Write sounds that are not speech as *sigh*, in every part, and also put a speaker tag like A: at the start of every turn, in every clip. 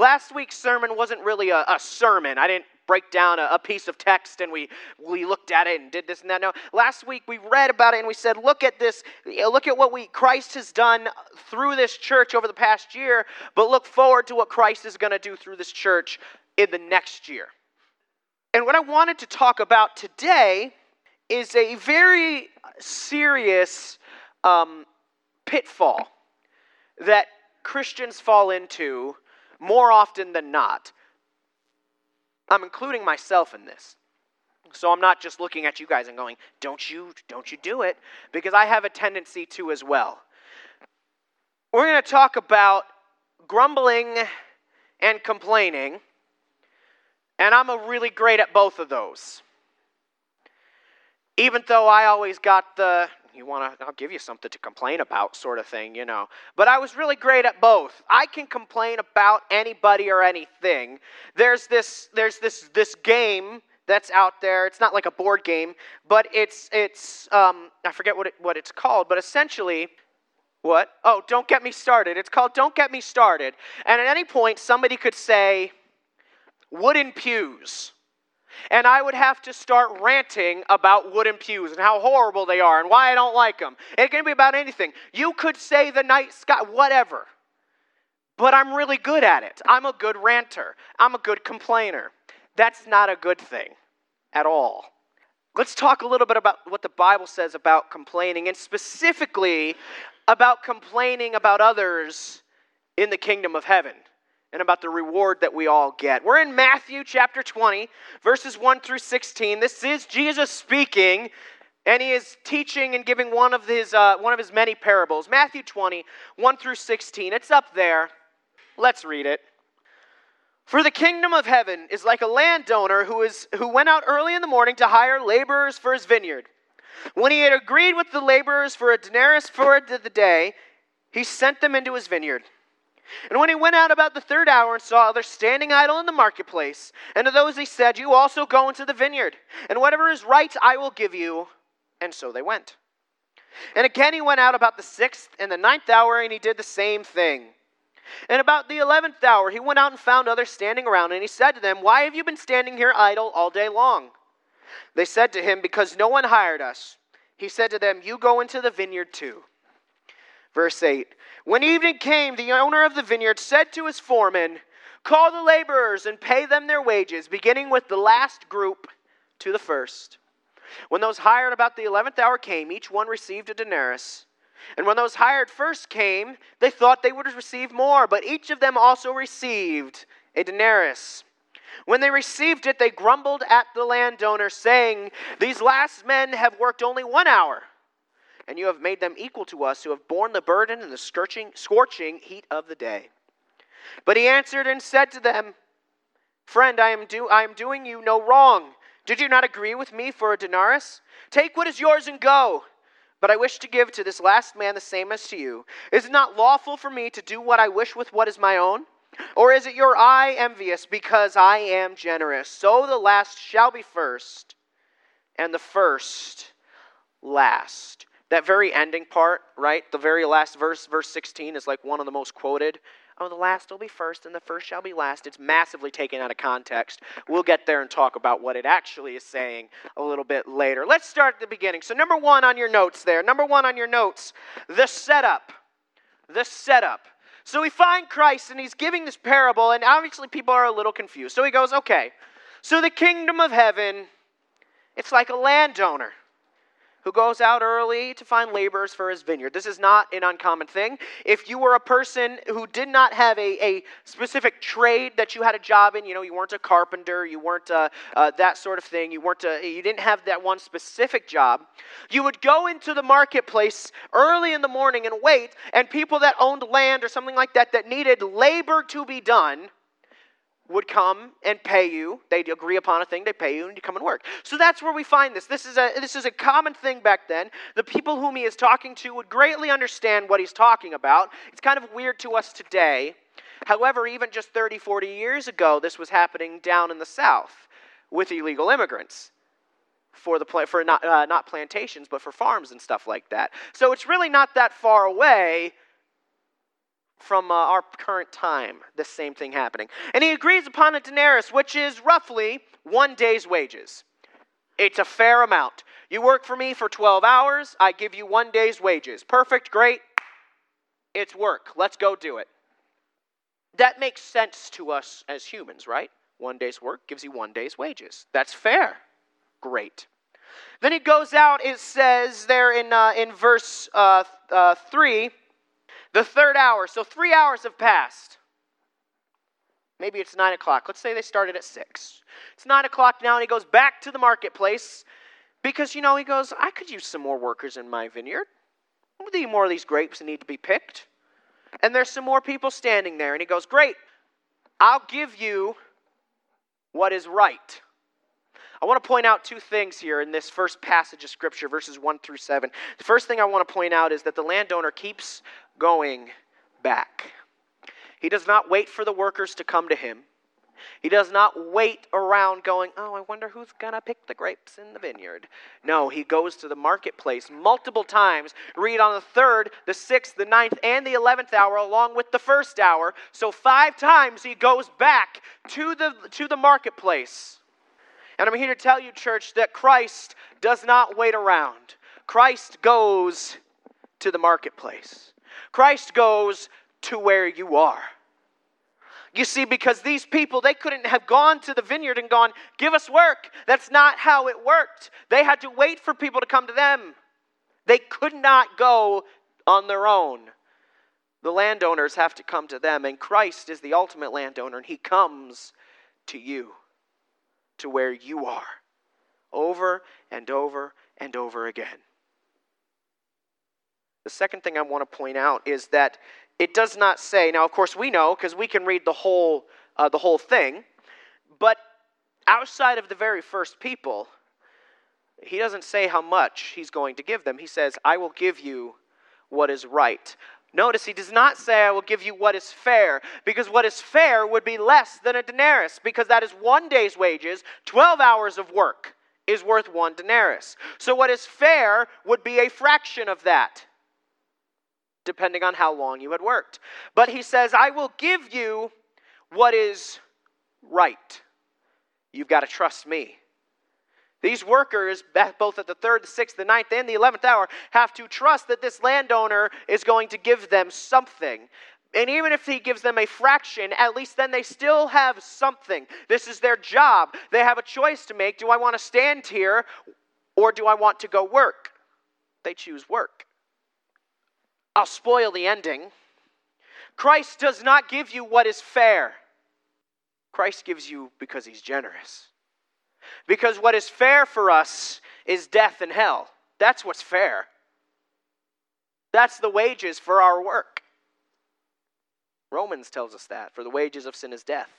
A: Last week's sermon wasn't really a, a sermon. I didn't break down a, a, piece of text and we, we looked at it and did this and that. No, last week we read about it and we said, look at this, look at what we Christ has done through this church over the past year, but look forward to what Christ is going to do through this church in the next year. And what I wanted to talk about today is a very serious um, pitfall that Christians fall into more often than not. I'm including myself in this. So I'm not just looking at you guys and going, "Don't you don't you do it?" because I have a tendency to as well. We're going to talk about grumbling and complaining, and I'm a really great at both of those. Even though I always got the you want to i'll give you something to complain about sort of thing you know. But i was really great at both. I can complain about anybody or anything. There's this there's this this game that's out there. It's not like a board game but it's it's um, i forget what it, what it's called but essentially what? Oh don't get me started. It's called don't get me started. And at any point somebody could say wooden pews and I would have to start ranting about wooden pews and how horrible they are and why I don't like them. It can be about anything. You could say the night sky, whatever. But I'm really good at it. I'm a good ranter. I'm a good complainer. That's not a good thing at all. Let's talk a little bit about what the Bible says about complaining, and specifically about complaining about others in the kingdom of heaven and about the reward that we all get. We're in Matthew chapter 20, verses 1 through 16. This is Jesus speaking, and he is teaching and giving one of his, uh, one of his many parables. Matthew 20, 1 through 16. It's up there. Let's read it. For the kingdom of heaven is like a landowner who, is, who went out early in the morning to hire laborers for his vineyard. When he had agreed with the laborers for a denarius for the day, he sent them into his vineyard. And when he went out about the third hour and saw others standing idle in the marketplace, and to those he said, You also go into the vineyard, and whatever is right I will give you. And so they went. And again he went out about the sixth and the ninth hour, and he did the same thing. And about the eleventh hour he went out and found others standing around, and he said to them, Why have you been standing here idle all day long? They said to him, Because no one hired us. He said to them, You go into the vineyard too. Verse 8 When evening came, the owner of the vineyard said to his foreman, Call the laborers and pay them their wages, beginning with the last group to the first. When those hired about the eleventh hour came, each one received a denarius. And when those hired first came, they thought they would receive more, but each of them also received a denarius. When they received it, they grumbled at the landowner, saying, These last men have worked only one hour and you have made them equal to us who have borne the burden and the scorching, scorching heat of the day. But he answered and said to them, Friend, I am, do, I am doing you no wrong. Did you not agree with me for a denarius? Take what is yours and go. But I wish to give to this last man the same as to you. Is it not lawful for me to do what I wish with what is my own? Or is it your eye envious because I am generous? So the last shall be first, and the first last. That very ending part, right? The very last verse, verse 16, is like one of the most quoted. Oh, the last will be first, and the first shall be last. It's massively taken out of context. We'll get there and talk about what it actually is saying a little bit later. Let's start at the beginning. So, number one on your notes there, number one on your notes, the setup. The setup. So we find Christ, and he's giving this parable, and obviously people are a little confused. So he goes, okay, so the kingdom of heaven, it's like a landowner who goes out early to find laborers for his vineyard. This is not an uncommon thing. If you were a person who did not have a, a specific trade that you had a job in, you know, you weren't a carpenter, you weren't uh, uh, that sort of thing, you weren't a, you didn't have that one specific job, you would go into the marketplace early in the morning and wait, and people that owned land or something like that that needed labor to be done would come and pay you. They'd agree upon a thing, they pay you, and you come and work. So that's where we find this. This is a this is a common thing back then. The people whom he is talking to would greatly understand what he's talking about. It's kind of weird to us today. However, even just 30, 40 years ago, this was happening down in the South with illegal immigrants for the for not uh, not plantations, but for farms and stuff like that. So it's really not that far away from uh, our current time, the same thing happening. And he agrees upon a denarius, which is roughly one day's wages. It's a fair amount. You work for me for 12 hours, I give you one day's wages. Perfect, great. It's work. Let's go do it. That makes sense to us as humans, right? One day's work gives you one day's wages. That's fair. Great. Then he goes out, it says there in, uh, in verse uh, uh, 3, the third hour. So three hours have passed. Maybe it's 9 o'clock. Let's say they started at 6. It's 9 o'clock now, and he goes back to the marketplace because, you know, he goes, I could use some more workers in my vineyard. More of these grapes need to be picked. And there's some more people standing there. And he goes, Great, I'll give you what is right. I want to point out two things here in this first passage of Scripture, verses 1 through 7. The first thing I want to point out is that the landowner keeps going back. He does not wait for the workers to come to him. He does not wait around going, Oh, I wonder who's going to pick the grapes in the vineyard. No, he goes to the marketplace multiple times. Read on the third, the sixth, the ninth, and the eleventh hour, along with the first hour. So, five times he goes back to the, to the marketplace. And I'm here to tell you, church, that Christ does not wait around. Christ goes to the marketplace. Christ goes to where you are. You see, because these people, they couldn't have gone to the vineyard and gone, give us work. That's not how it worked. They had to wait for people to come to them. They could not go on their own. The landowners have to come to them, and Christ is the ultimate landowner, and he comes to you to where you are over and over and over again. The second thing I want to point out is that it does not say, now, of course, we know because we can read the whole, uh, the whole thing, but outside of the very first people, he doesn't say how much he's going to give them. He says, I will give you what is right. Notice he does not say, I will give you what is fair, because what is fair would be less than a denarius, because that is one day's wages, 12 hours of work is worth one denarius. So what is fair would be a fraction of that, depending on how long you had worked. But he says, I will give you what is right. You've got to trust me. These workers, both at the third, the sixth, the ninth, and the eleventh hour, have to trust that this landowner is going to give them something. And even if he gives them a fraction, at least then they still have something. This is their job. They have a choice to make. Do I want to stand here or do I want to go work? They choose work. I'll spoil the ending. Christ does not give you what is fair, Christ gives you because he's generous. Because what is fair for us is death and hell. That's what's fair. That's the wages for our work. Romans tells us that. For the wages of sin is death.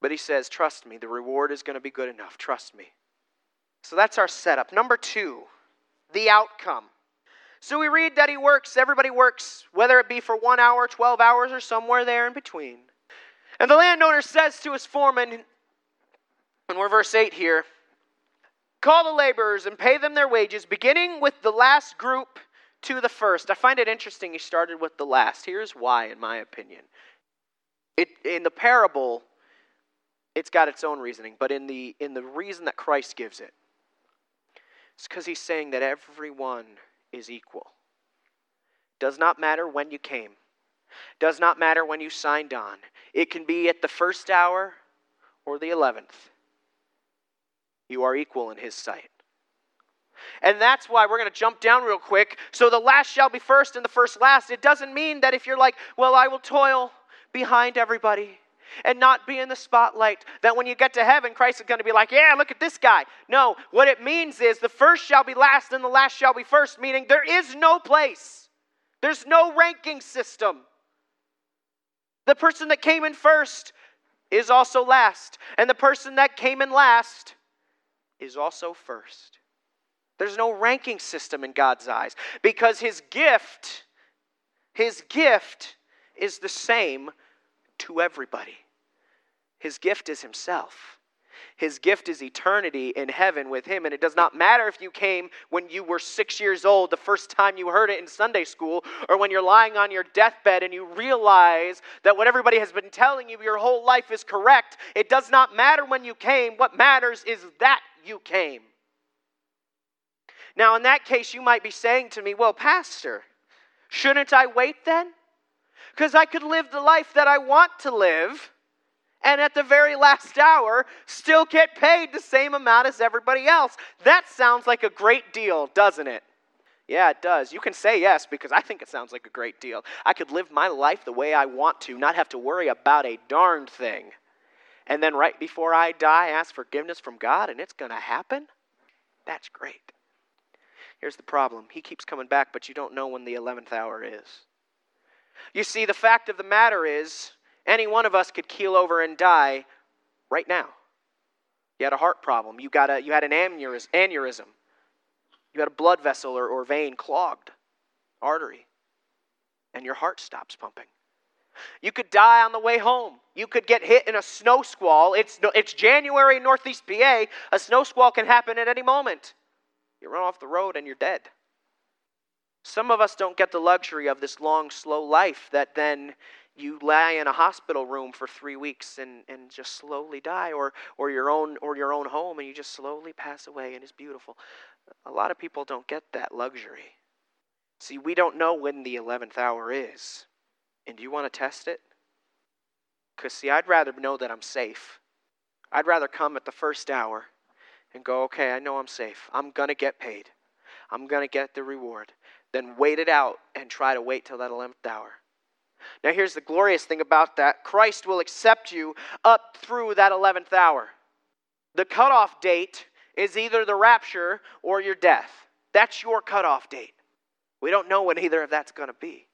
A: But he says, Trust me, the reward is going to be good enough. Trust me. So that's our setup. Number two, the outcome. So we read that he works, everybody works, whether it be for one hour, 12 hours, or somewhere there in between. And the landowner says to his foreman, and we're verse 8 here. Call the laborers and pay them their wages, beginning with the last group to the first. I find it interesting he started with the last. Here's why, in my opinion. It, in the parable, it's got its own reasoning, but in the, in the reason that Christ gives it, it's because he's saying that everyone is equal. Does not matter when you came, does not matter when you signed on. It can be at the first hour or the eleventh you are equal in his sight. And that's why we're going to jump down real quick. So the last shall be first and the first last. It doesn't mean that if you're like, well, I will toil behind everybody and not be in the spotlight, that when you get to heaven, Christ is going to be like, yeah, look at this guy. No, what it means is the first shall be last and the last shall be first, meaning there is no place, there's no ranking system. The person that came in first is also last, and the person that came in last is also first. There's no ranking system in God's eyes because his gift his gift is the same to everybody. His gift is himself. His gift is eternity in heaven with Him. And it does not matter if you came when you were six years old, the first time you heard it in Sunday school, or when you're lying on your deathbed and you realize that what everybody has been telling you your whole life is correct. It does not matter when you came. What matters is that you came. Now, in that case, you might be saying to me, Well, Pastor, shouldn't I wait then? Because I could live the life that I want to live and at the very last hour still get paid the same amount as everybody else. That sounds like a great deal, doesn't it? Yeah, it does. You can say yes because I think it sounds like a great deal. I could live my life the way I want to, not have to worry about a darned thing. And then right before I die, ask forgiveness from God and it's going to happen? That's great. Here's the problem He keeps coming back, but you don't know when the 11th hour is. You see, the fact of the matter is, any one of us could keel over and die right now. You had a heart problem. You, got a, you had an aneurysm. You had a blood vessel or, or vein clogged, artery, and your heart stops pumping. You could die on the way home. You could get hit in a snow squall. It's, it's January in Northeast PA. A snow squall can happen at any moment. You run off the road and you're dead. Some of us don't get the luxury of this long, slow life that then you lie in a hospital room for three weeks and, and just slowly die, or, or, your own, or your own home and you just slowly pass away and it's beautiful. A lot of people don't get that luxury. See, we don't know when the 11th hour is. And do you want to test it? Because, see, I'd rather know that I'm safe. I'd rather come at the first hour and go, okay, I know I'm safe. I'm going to get paid. I'm going to get the reward. Then wait it out and try to wait till that 11th hour. Now, here's the glorious thing about that Christ will accept you up through that 11th hour. The cutoff date is either the rapture or your death. That's your cutoff date. We don't know when either of that's going to be.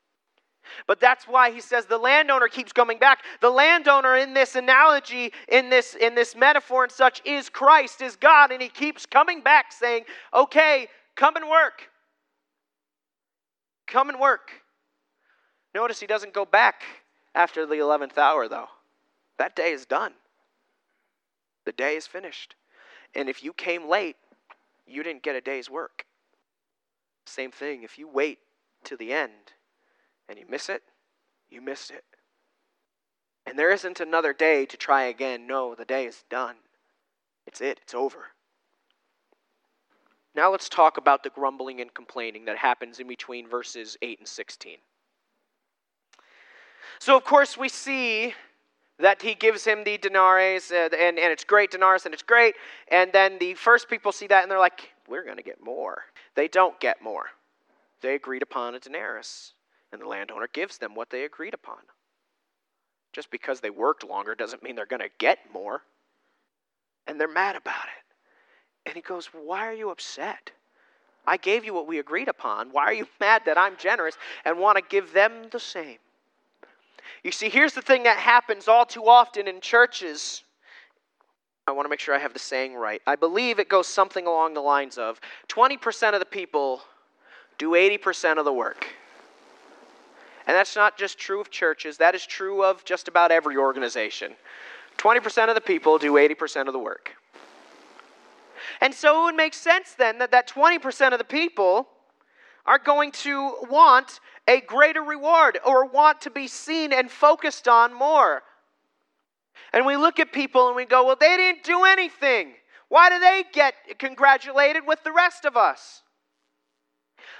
A: But that's why he says the landowner keeps coming back. The landowner in this analogy, in this, in this metaphor and such, is Christ, is God, and he keeps coming back saying, Okay, come and work. Come and work. Notice he doesn't go back after the 11th hour, though. That day is done. The day is finished. And if you came late, you didn't get a day's work. Same thing, if you wait to the end and you miss it, you missed it. And there isn't another day to try again. No, the day is done. It's it, it's over. Now let's talk about the grumbling and complaining that happens in between verses 8 and 16. So, of course, we see that he gives him the denaries, uh, and, and it's great, denarius, and it's great. And then the first people see that, and they're like, we're going to get more. They don't get more. They agreed upon a denarius, and the landowner gives them what they agreed upon. Just because they worked longer doesn't mean they're going to get more. And they're mad about it. And he goes, Why are you upset? I gave you what we agreed upon. Why are you *laughs* mad that I'm generous and want to give them the same? You see, here's the thing that happens all too often in churches. I want to make sure I have the saying right. I believe it goes something along the lines of 20% of the people do 80% of the work. And that's not just true of churches, that is true of just about every organization. 20% of the people do 80% of the work. And so it would make sense then that that 20% of the people are going to want a greater reward or want to be seen and focused on more. And we look at people and we go, well, they didn't do anything. Why do they get congratulated with the rest of us?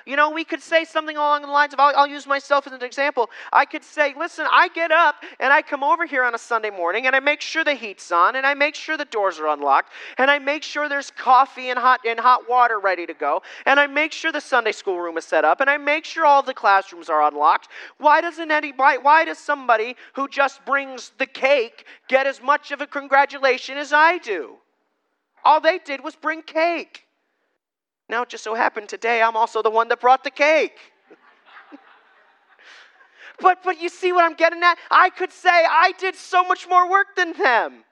A: You know, we could say something along the lines of, I'll, I'll, use myself as an example. I could say, listen, I get up and I come over here on a Sunday morning and I make sure the heat's on and I make sure the doors are unlocked and I make sure there's coffee and hot, and hot water ready to go and I make sure the Sunday school room is set up and I make sure all the classrooms are unlocked. Why doesn't any, why, why does somebody who just brings the cake get as much of a congratulation as I do? All they did was bring cake. Now, it just so happened today I'm also the one that brought the cake. *laughs* but, but you see what I'm getting at? I could say I did so much more work than them.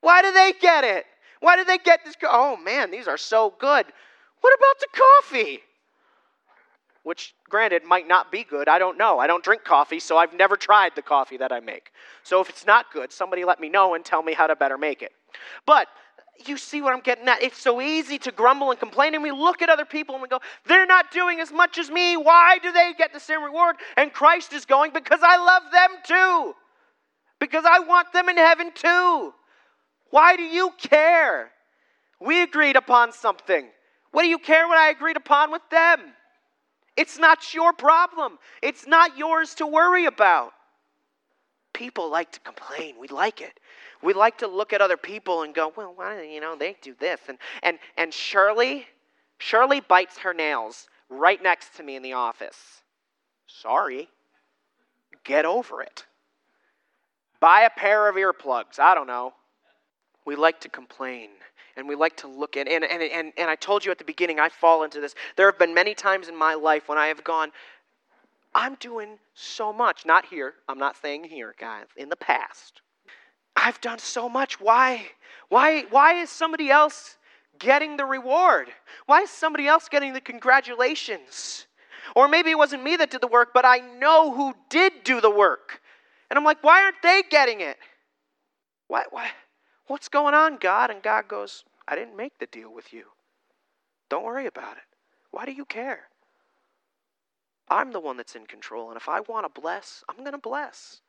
A: Why do they get it? Why do they get this? Oh man, these are so good. What about the coffee? which granted might not be good. I don't know. I don't drink coffee, so I've never tried the coffee that I make. So if it's not good, somebody let me know and tell me how to better make it. But you see what I'm getting at? It's so easy to grumble and complain, and we look at other people and we go, they're not doing as much as me. Why do they get the same reward? And Christ is going, because I love them too. Because I want them in heaven too. Why do you care? We agreed upon something. What do you care what I agreed upon with them? It's not your problem. It's not yours to worry about. People like to complain. We like it. We like to look at other people and go, well, why, you know, they do this. And, and, and Shirley, Shirley bites her nails right next to me in the office. Sorry. Get over it. Buy a pair of earplugs. I don't know. We like to complain and we like to look at and, and, and, and I told you at the beginning, I fall into this. There have been many times in my life when I have gone, I'm doing so much. Not here. I'm not saying here, guys. In the past. I've done so much. Why? Why, why is somebody else getting the reward? Why is somebody else getting the congratulations? Or maybe it wasn't me that did the work, but I know who did do the work. And I'm like, why aren't they getting it? Why, why, what's going on, God? And God goes, I didn't make the deal with you. Don't worry about it. Why do you care? I'm the one that's in control, and if I want to bless, I'm going to bless.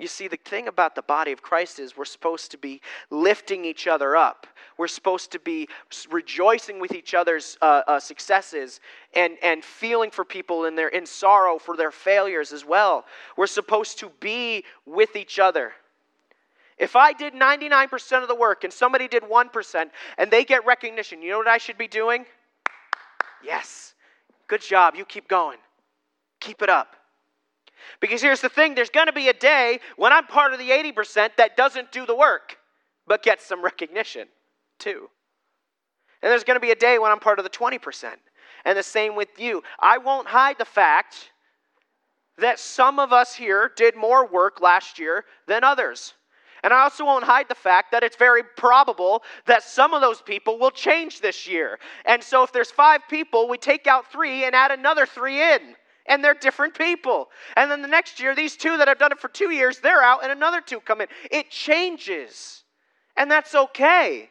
A: You see, the thing about the body of Christ is we're supposed to be lifting each other up. We're supposed to be rejoicing with each other's uh, uh, successes and, and feeling for people in their in sorrow for their failures as well. We're supposed to be with each other. If I did 99% of the work and somebody did 1% and they get recognition, you know what I should be doing? Yes. Good job. You keep going. Keep it up. Because here's the thing there's going to be a day when I'm part of the 80% that doesn't do the work, but gets some recognition too. And there's going to be a day when I'm part of the 20%. And the same with you. I won't hide the fact that some of us here did more work last year than others. And I also won't hide the fact that it's very probable that some of those people will change this year. And so if there's five people, we take out three and add another three in. And they're different people. And then the next year, these two that have done it for two years, they're out and another two come in. It changes. And that's okay.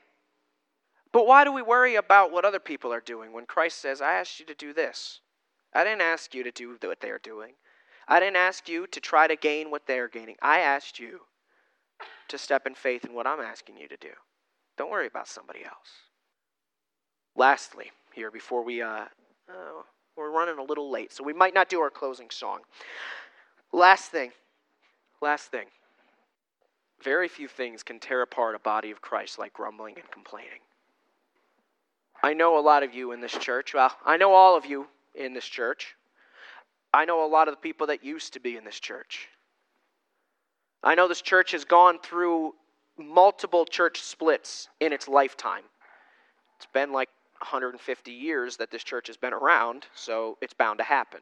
A: But why do we worry about what other people are doing when Christ says, I asked you to do this? I didn't ask you to do what they're doing. I didn't ask you to try to gain what they're gaining. I asked you to step in faith in what I'm asking you to do. Don't worry about somebody else. Lastly, here before we, uh, uh, we're running a little late, so we might not do our closing song. Last thing, last thing. Very few things can tear apart a body of Christ like grumbling and complaining. I know a lot of you in this church. Well, I know all of you in this church. I know a lot of the people that used to be in this church. I know this church has gone through multiple church splits in its lifetime. It's been like 150 years that this church has been around, so it's bound to happen.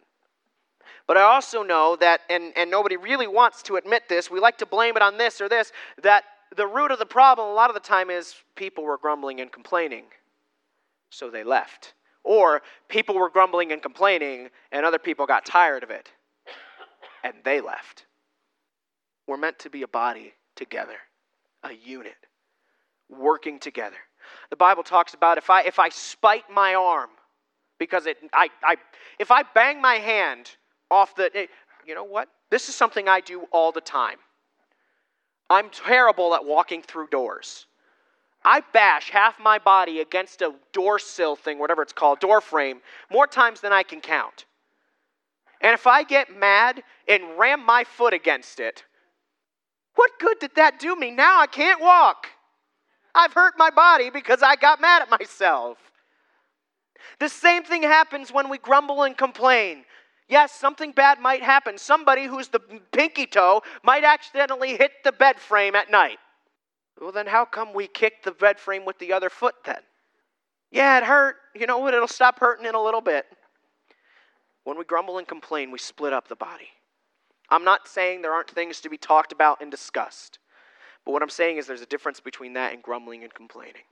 A: But I also know that, and, and nobody really wants to admit this, we like to blame it on this or this, that the root of the problem a lot of the time is people were grumbling and complaining, so they left. Or people were grumbling and complaining, and other people got tired of it, and they left. We're meant to be a body together, a unit, working together. The Bible talks about if I if I spite my arm because it I, I if I bang my hand off the it, you know what? This is something I do all the time. I'm terrible at walking through doors. I bash half my body against a door sill thing, whatever it's called, door frame, more times than I can count. And if I get mad and ram my foot against it, what good did that do me? Now I can't walk. I've hurt my body because I got mad at myself. The same thing happens when we grumble and complain. Yes, something bad might happen. Somebody who's the pinky toe might accidentally hit the bed frame at night. Well, then how come we kick the bed frame with the other foot then? Yeah, it hurt. You know what? It'll stop hurting in a little bit. When we grumble and complain, we split up the body. I'm not saying there aren't things to be talked about and discussed. But what I'm saying is there's a difference between that and grumbling and complaining.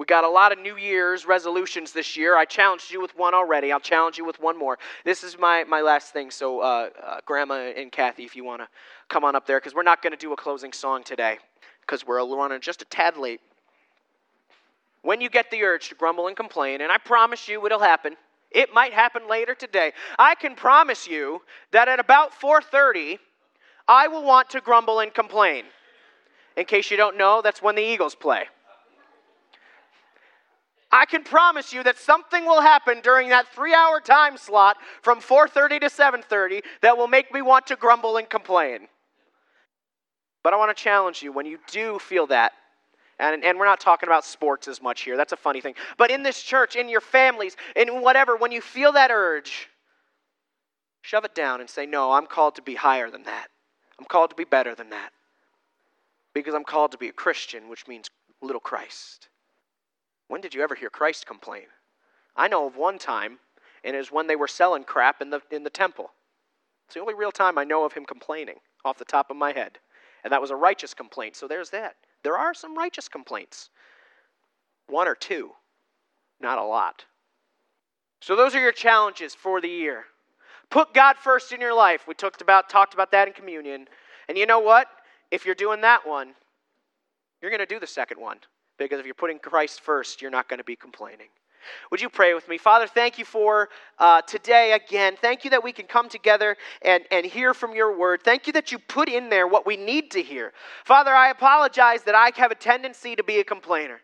A: We got a lot of New Year's resolutions this year. I challenged you with one already. I'll challenge you with one more. This is my, my last thing. So, uh, uh, Grandma and Kathy, if you want to come on up there, because we're not going to do a closing song today, because we're running just a tad late. When you get the urge to grumble and complain, and I promise you it'll happen. It might happen later today. I can promise you that at about 4:30, I will want to grumble and complain. In case you don't know, that's when the Eagles play. I can promise you that something will happen during that three hour time slot from 4.30 to 7.30 that will make me want to grumble and complain. But I want to challenge you when you do feel that, and, and we're not talking about sports as much here, that's a funny thing. But in this church, in your families, in whatever, when you feel that urge, shove it down and say, No, I'm called to be higher than that. I'm called to be better than that. Because I'm called to be a Christian, which means little Christ. When did you ever hear Christ complain? I know of one time, and it was when they were selling crap in the, in the temple. It's the only real time I know of him complaining off the top of my head. And that was a righteous complaint. So there's that. There are some righteous complaints. One or two, not a lot. So those are your challenges for the year. Put God first in your life. We talked about talked about that in communion. And you know what? If you're doing that one, you're going to do the second one. Because if you're putting Christ first, you're not going to be complaining. Would you pray with me? Father, thank you for uh, today again. Thank you that we can come together and, and hear from your word. Thank you that you put in there what we need to hear. Father, I apologize that I have a tendency to be a complainer.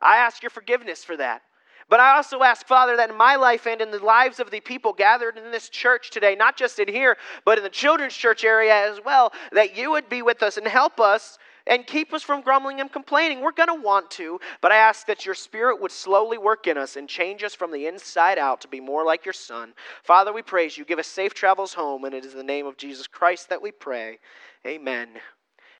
A: I ask your forgiveness for that. But I also ask, Father, that in my life and in the lives of the people gathered in this church today, not just in here, but in the children's church area as well, that you would be with us and help us and keep us from grumbling and complaining. We're going to want to, but I ask that your Spirit would slowly work in us and change us from the inside out to be more like your Son. Father, we praise you. Give us safe travels home, and it is in the name of Jesus Christ that we pray. Amen.